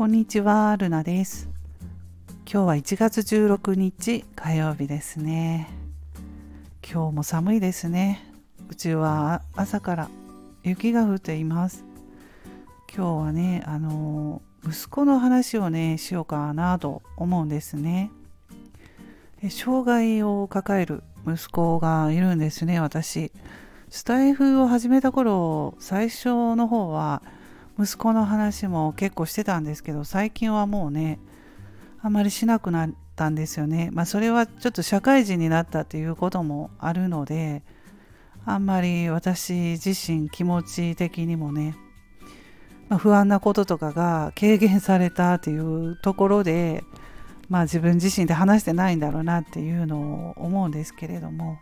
こんにちは、ルナです。今日は1月16日火曜日ですね。今日も寒いですね。うちは朝から雪が降っています。今日はね、あの息子の話をね、しようかなと思うんですね。障害を抱える息子がいるんですね、私。スタイフを始めた頃、最初の方は、息子の話も結構してたんですけど最近はもうねあんまりしなくなったんですよね。まあそれはちょっと社会人になったっていうこともあるのであんまり私自身気持ち的にもね、まあ、不安なこととかが軽減されたっていうところでまあ自分自身で話してないんだろうなっていうのを思うんですけれども、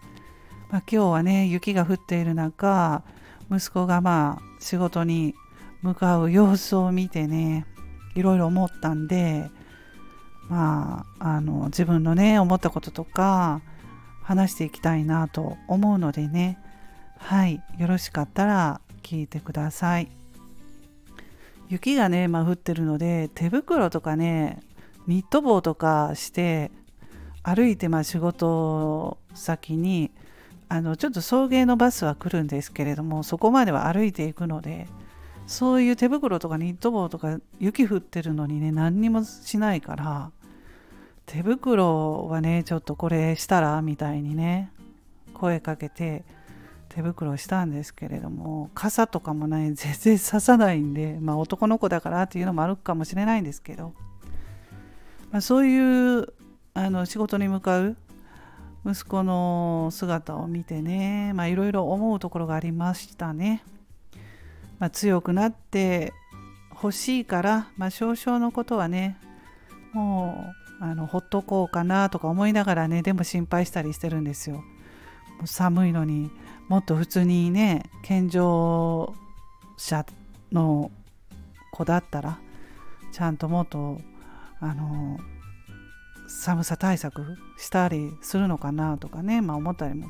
まあ、今日はね雪が降っている中息子がまあ仕事に向かう様子を見てねいろいろ思ったんでまああの自分のね思ったこととか話していきたいなと思うのでね。はいよろしかったら聞いてください。雪がね、まあ、降ってるので手袋とかねニット帽とかして歩いてまあ仕事先にあのちょっと送迎のバスは来るんですけれどもそこまでは歩いていくのでそういう手袋とかニット帽とか雪降ってるのにね何にもしないから手袋はねちょっとこれしたらみたいにね声かけて手袋したんですけれども傘とかもね全然刺さないんでまあ男の子だからっていうのもあるかもしれないんですけど、まあ、そういうあの仕事に向かう息子の姿を見てねいろいろ思うところがありましたね。まあ、強くなってほしいから、まあ、少々のことはねもうあのほっとこうかなとか思いながらねでも心配したりしてるんですよ。もう寒いのにもっと普通にね健常者の子だったらちゃんともっとあの寒さ対策したりするのかなとかね、まあ、思ったりも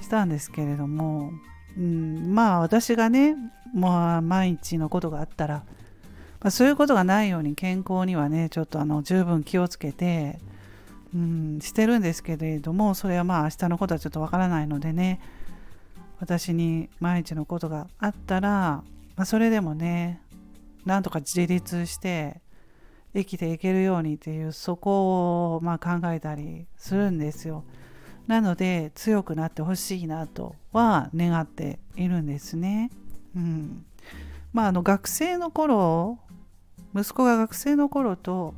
したんですけれどもうん、まあ私がね、まあ、毎日のことがあったら、まあ、そういうことがないように健康にはねちょっとあの十分気をつけて、うん、してるんですけれどもそれはまあ明日のことはちょっとわからないのでね私に毎日のことがあったら、まあ、それでもねなんとか自立して生きていけるようにっていうそこをま考えたりするんですよ。なので強くなってほしいなとは願っているんですね。うん、まああの学生の頃息子が学生の頃と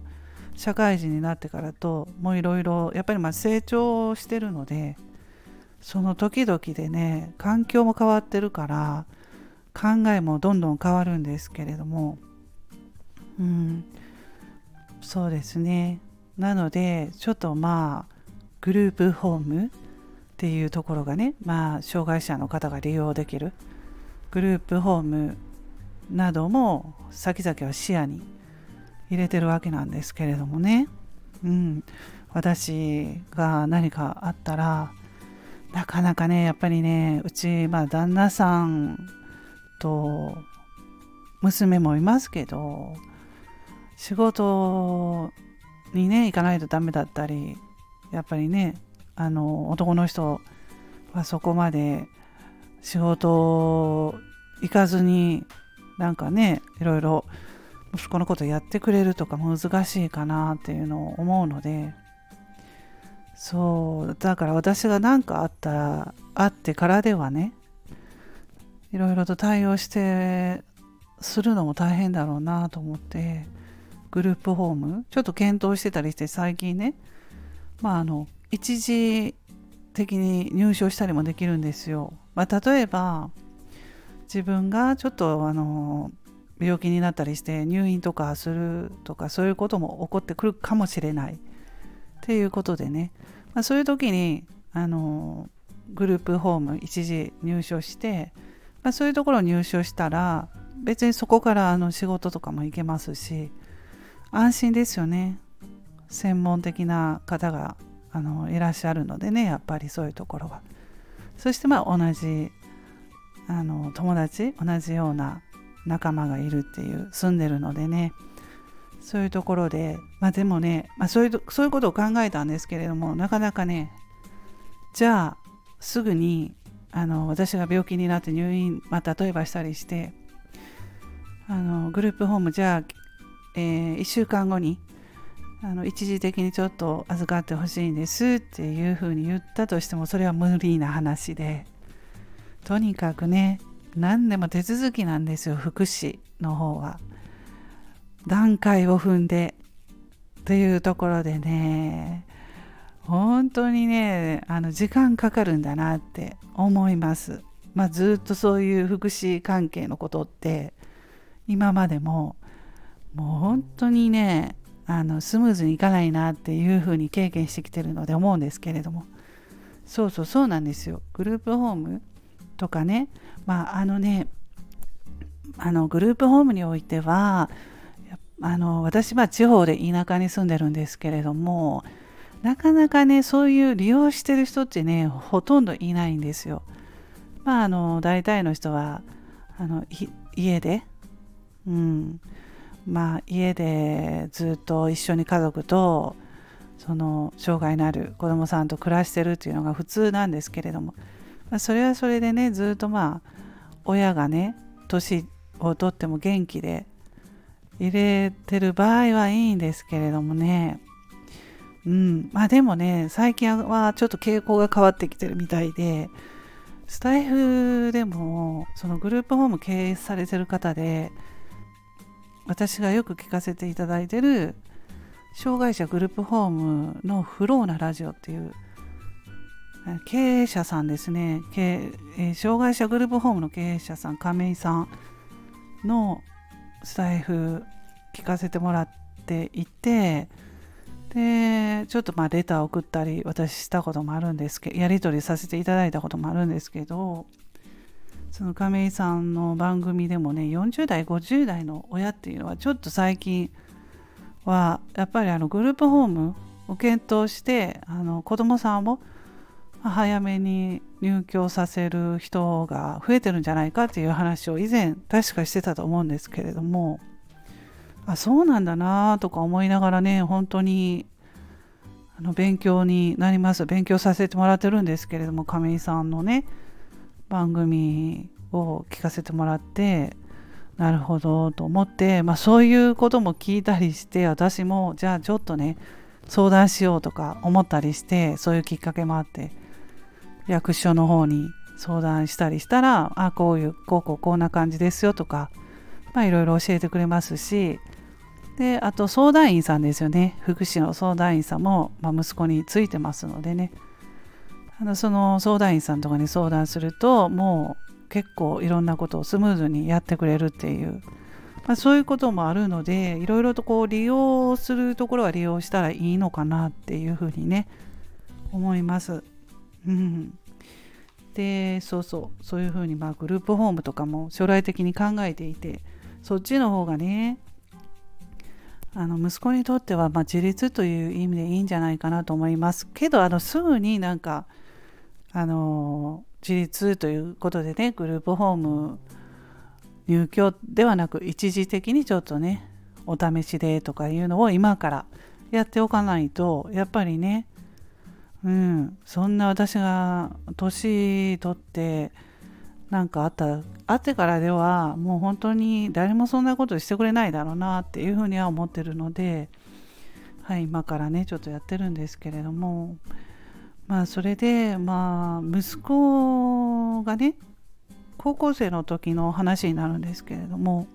社会人になってからともういろいろやっぱりまあ成長してるのでその時々でね環境も変わってるから考えもどんどん変わるんですけれどもうん。そうですね。なのでちょっとまあグループホームっていうところがね、まあ、障害者の方が利用できるグループホームなども先々は視野に入れてるわけなんですけれどもね、うん、私が何かあったらなかなかねやっぱりねうち、まあ、旦那さんと娘もいますけど仕事にね行かないとダメだったりやっぱりねあの男の人はそこまで仕事行かずになんかねいろいろ息子のことやってくれるとか難しいかなっていうのを思うのでそうだから私が何かあったら会ってからではねいろいろと対応してするのも大変だろうなと思ってグループホームちょっと検討してたりして最近ねまあ、あの一時的に入所したりもできるんですよ。まあ、例えば自分がちょっとあの病気になったりして入院とかするとかそういうことも起こってくるかもしれない。っていうことでね、まあ、そういう時にあのグループホーム一時入所して、まあ、そういうところ入所したら別にそこからあの仕事とかも行けますし安心ですよね。専門的な方があのいらっしゃるのでねやっぱりそういうところは。そしてまあ同じあの友達同じような仲間がいるっていう住んでるのでね。そういうところでまあでもね、まあ、そういうそういうことを考えたんですけれどもなかなかねじゃあすぐにあの私が病気になって入院、まあ、例えばしたりしてあのグループホームじゃあ、えー、1週間後にあの一時的にちょっと預かってほしいんですっていうふうに言ったとしてもそれは無理な話でとにかくね何でも手続きなんですよ福祉の方は段階を踏んでというところでね本当にねあの時間かかるんだなって思います。まあ、ずっとそういう福祉関係のことって今までももう本当にねあのスムーズにいかないなっていうふうに経験してきてるので思うんですけれども。そうそうそうなんですよ。グループホームとかね。まああのねあのグループホームにおいてはあの私は地方で田舎に住んでるんですけれどもなかなかねそういう利用してる人ってねほとんどいないんですよ。まああの大体の人はあの家で、うん、まあ家でずっと一緒に家族とその障害のある子どもさんと暮らしてるっていうのが普通なんですけれども、まあ、それはそれでねずっとまあ親がね年をとっても元気で入れてる場合はいいんですけれどもね。うん。まあでもね最近はちょっと傾向が変わってきてるみたいでスタイフでもそのグループホーム経営されてる方で私がよく聞かせていただいてる障害者グループホームのフローなラジオっていう経営者さんですね。経、え障害者グループホームの経営者さん亀井さんのスタイフ聞かせてもらっていてでちょっとまあレター送ったり私したこともあるんですけどやり取りさせていただいたこともあるんですけどその亀井さんの番組でもね40代50代の親っていうのはちょっと最近はやっぱりあのグループホームを検討してあの子どもさんを早めに入居させる人が増えてるんじゃないかっていう話を以前確かしてたと思うんですけれどもあそうなんだなとか思いながらね本当にあの勉強になります。勉強させてもらってるんですけれども亀井さんのね番組を聞かせてもらってなるほどと思って、まあ、そういうことも聞いたりして私もじゃあちょっとね相談しようとか思ったりしてそういうきっかけもあって役所の方に相談したりしたらあこういうこうこうこんな感じですよとかまあいろいろ教えてくれますしであと相談員さんですよね。福祉の相談員さんも、まあ、息子についてますのでね。あのその相談員さんとかに相談するともう結構いろんなことをスムーズにやってくれるっていう、まあ、そういうこともあるのでいろいろとこう利用するところは利用したらいいのかなっていうふうにね思います。うん、でそうそう。そういうふうにまあグループホームとかも将来的に考えていてそっちの方がねあの息子にとってはま自立という意味でいいんじゃないかなと思います。けどあのすぐになんかあの自立ということでねグループホーム入居ではなく一時的にちょっとねお試しでとかいうのを今からやっておかないとやっぱりねうんそんな私が年取ってなんかあったあってからではもう本当に誰もそんなことしてくれないだろうなっていうふうには思ってるのではい今からねちょっとやってるんですけれどもまあそれでまあ息子がね高校生の時の話になるんですけれども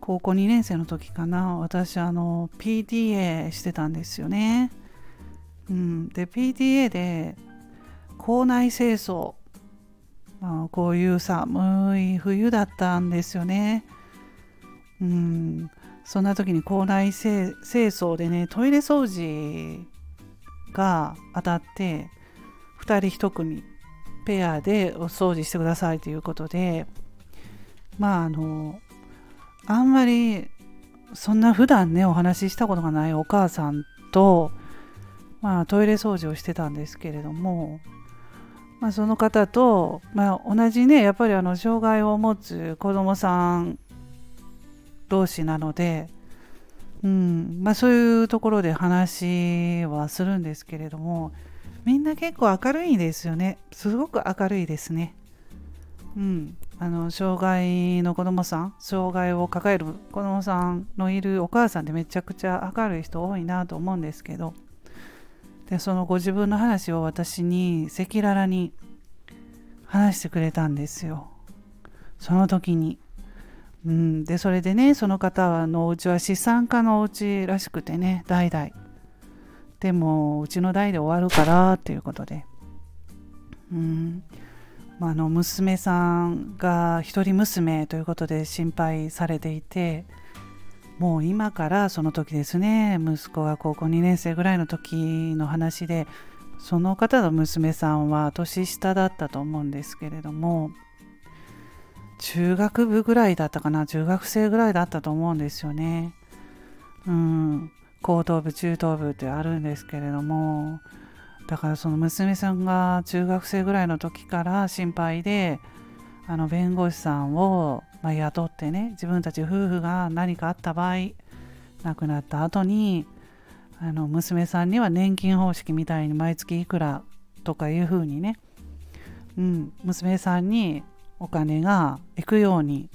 高校2年生の時かな私あの PTA してたんですよね。うん、で PTA で校内清掃まあ、こういう寒い冬だったんですよね。うん、そんな時に校内清掃でねトイレ掃除が当たって2人1組ペアでお掃除してくださいということでまああのあんまりそんな普段ねお話ししたことがないお母さんと、まあ、トイレ掃除をしてたんですけれどもまあ、その方と、まあ、同じねやっぱりあの障害を持つ子どもさん同士なのでうんまあ、そういうところで話はするんですけれどもみんな結構明るいんですよねすごく明るいですね。うん、あの障害の子供さん障害を抱える子供さんのいるお母さんってめちゃくちゃ明るい人多いなと思うんですけどでそのご自分の話を私に赤裸々に話してくれたんですよその時に。うん、でそれでねその方のお家は資産家のお家らしくてね代々。でもうちの代で終わるからっていうことで。うん。まあの娘さんが一人娘ということで心配されていてもう今からその時ですね息子が高校2年生ぐらいの時の話でその方の娘さんは年下だったと思うんですけれども中学部ぐらいだったかな中学生ぐらいだったと思うんですよね。うん、高等部中等部ってあるんですけれども。だからその娘さんが中学生ぐらいの時から心配であの弁護士さんを、ま、雇ってね自分たち夫婦が何かあった場合亡くなった後にあの娘さんには年金方式みたいに毎月いくらとかいうふうにね、うん、娘さんにお金が行くように、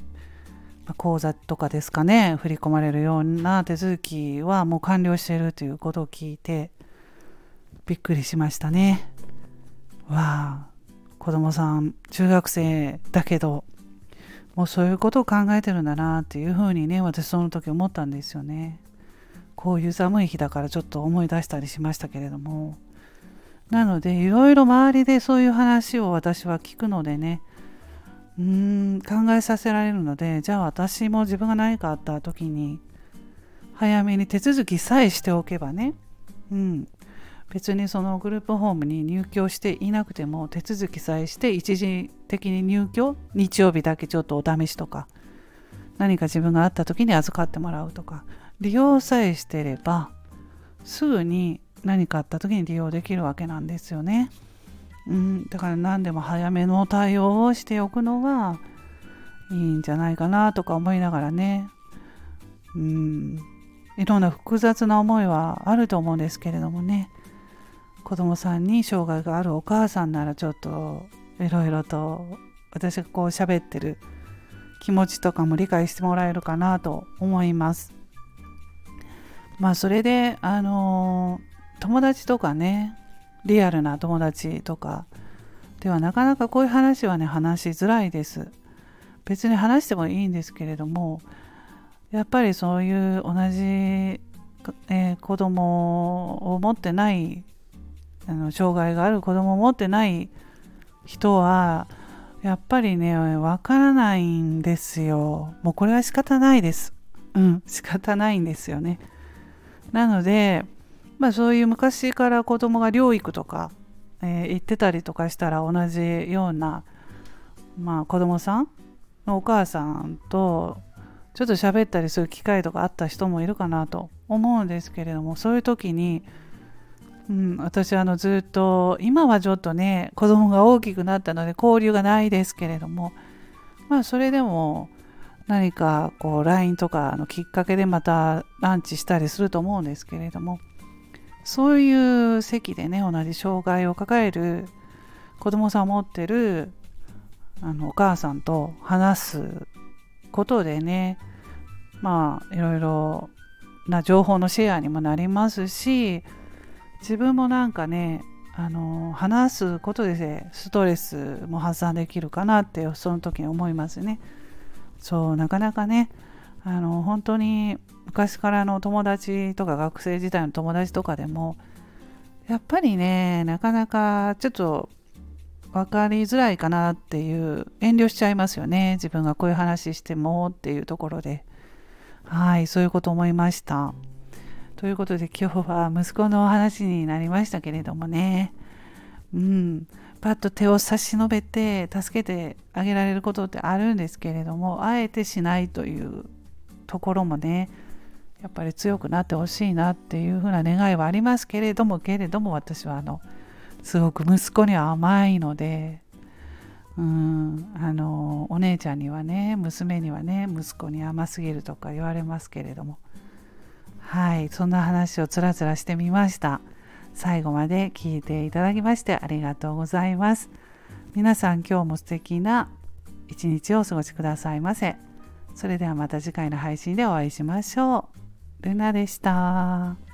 口座とかですかね振り込まれるような手続きはもう完了しているということを聞いてびっくりしましたね。わあ子供さん中学生だけどもうそういうことを考えてるんだなっていうふうにね私その時思ったんですよね。こういう寒い日だからちょっと思い出したりしましたけれどもなのでいろいろ周りでそういう話を私は聞くのでねうーん考えさせられるのでじゃあ私も自分が何かあった時に早めに手続きさえしておけばねうん別にそのグループホームに入居していなくても手続きさえして一時的に入居日曜日だけちょっとお試しとか何か自分があった時に預かってもらうとか利用さえしてればすぐに何かあった時に利用できるわけなんですよね。うん、だから何でも早めの対応をしておくのがいいんじゃないかなとか思いながらね、うん、いろんな複雑な思いはあると思うんですけれどもね。子供さんに障害があるお母さんならちょっといろいろと私がこう喋ってる気持ちとかも理解してもらえるかなと思います。まあそれであの友達とかねリアルな友達とかではなかなかこういう話はね話しづらいです。別に話してもいいんですけれどもやっぱりそういう同じ、えー、子供を持ってないあの障害がある子供を持ってない人はやっぱりねわからないんですよ。もうこれは仕方ないです。うん仕方ないんですよね。なのでまあそういう昔から子供が療育とか、えー、行ってたりとかしたら同じようなまあ子供さんのお母さんとちょっと喋ったりする機会とかあった人もいるかなと思うんですけれどもそういう時にうん、私あのずっと今はちょっとね子供が大きくなったので交流がないですけれどもまあそれでも何かこう LINE とかのきっかけでまたランチしたりすると思うんですけれどもそういう席でね同じ障害を抱える子供さんを持ってるあのお母さんと話すことでねまあいろいろな情報のシェアにもなりますし自分もなんかねあの話すことでストレスも発散できるかなってその時に思いますね。そうなかなかねあの本当に昔からの友達とか学生時代の友達とかでもやっぱりねなかなかちょっと分かりづらいかなっていう遠慮しちゃいますよね。自分がこういう話してもっていうところで。はいそういうこと思いました。ということで今日は息子のお話になりましたけれどもね、うん、パッと手を差し伸べて助けてあげられることってあるんですけれどもあえてしないというところもねやっぱり強くなってほしいなっていうふうな願いはありますけれどもけれども私はあのすごく息子には甘いのでうんあのお姉ちゃんにはね娘にはね息子に甘すぎるとか言われますけれども。はいそんな話をつらつらしてみました。最後まで聞いていただきましてありがとうございます。皆さん今日も素敵な一日をお過ごしくださいませ。それではまた次回の配信でお会いしましょう。ルナでした。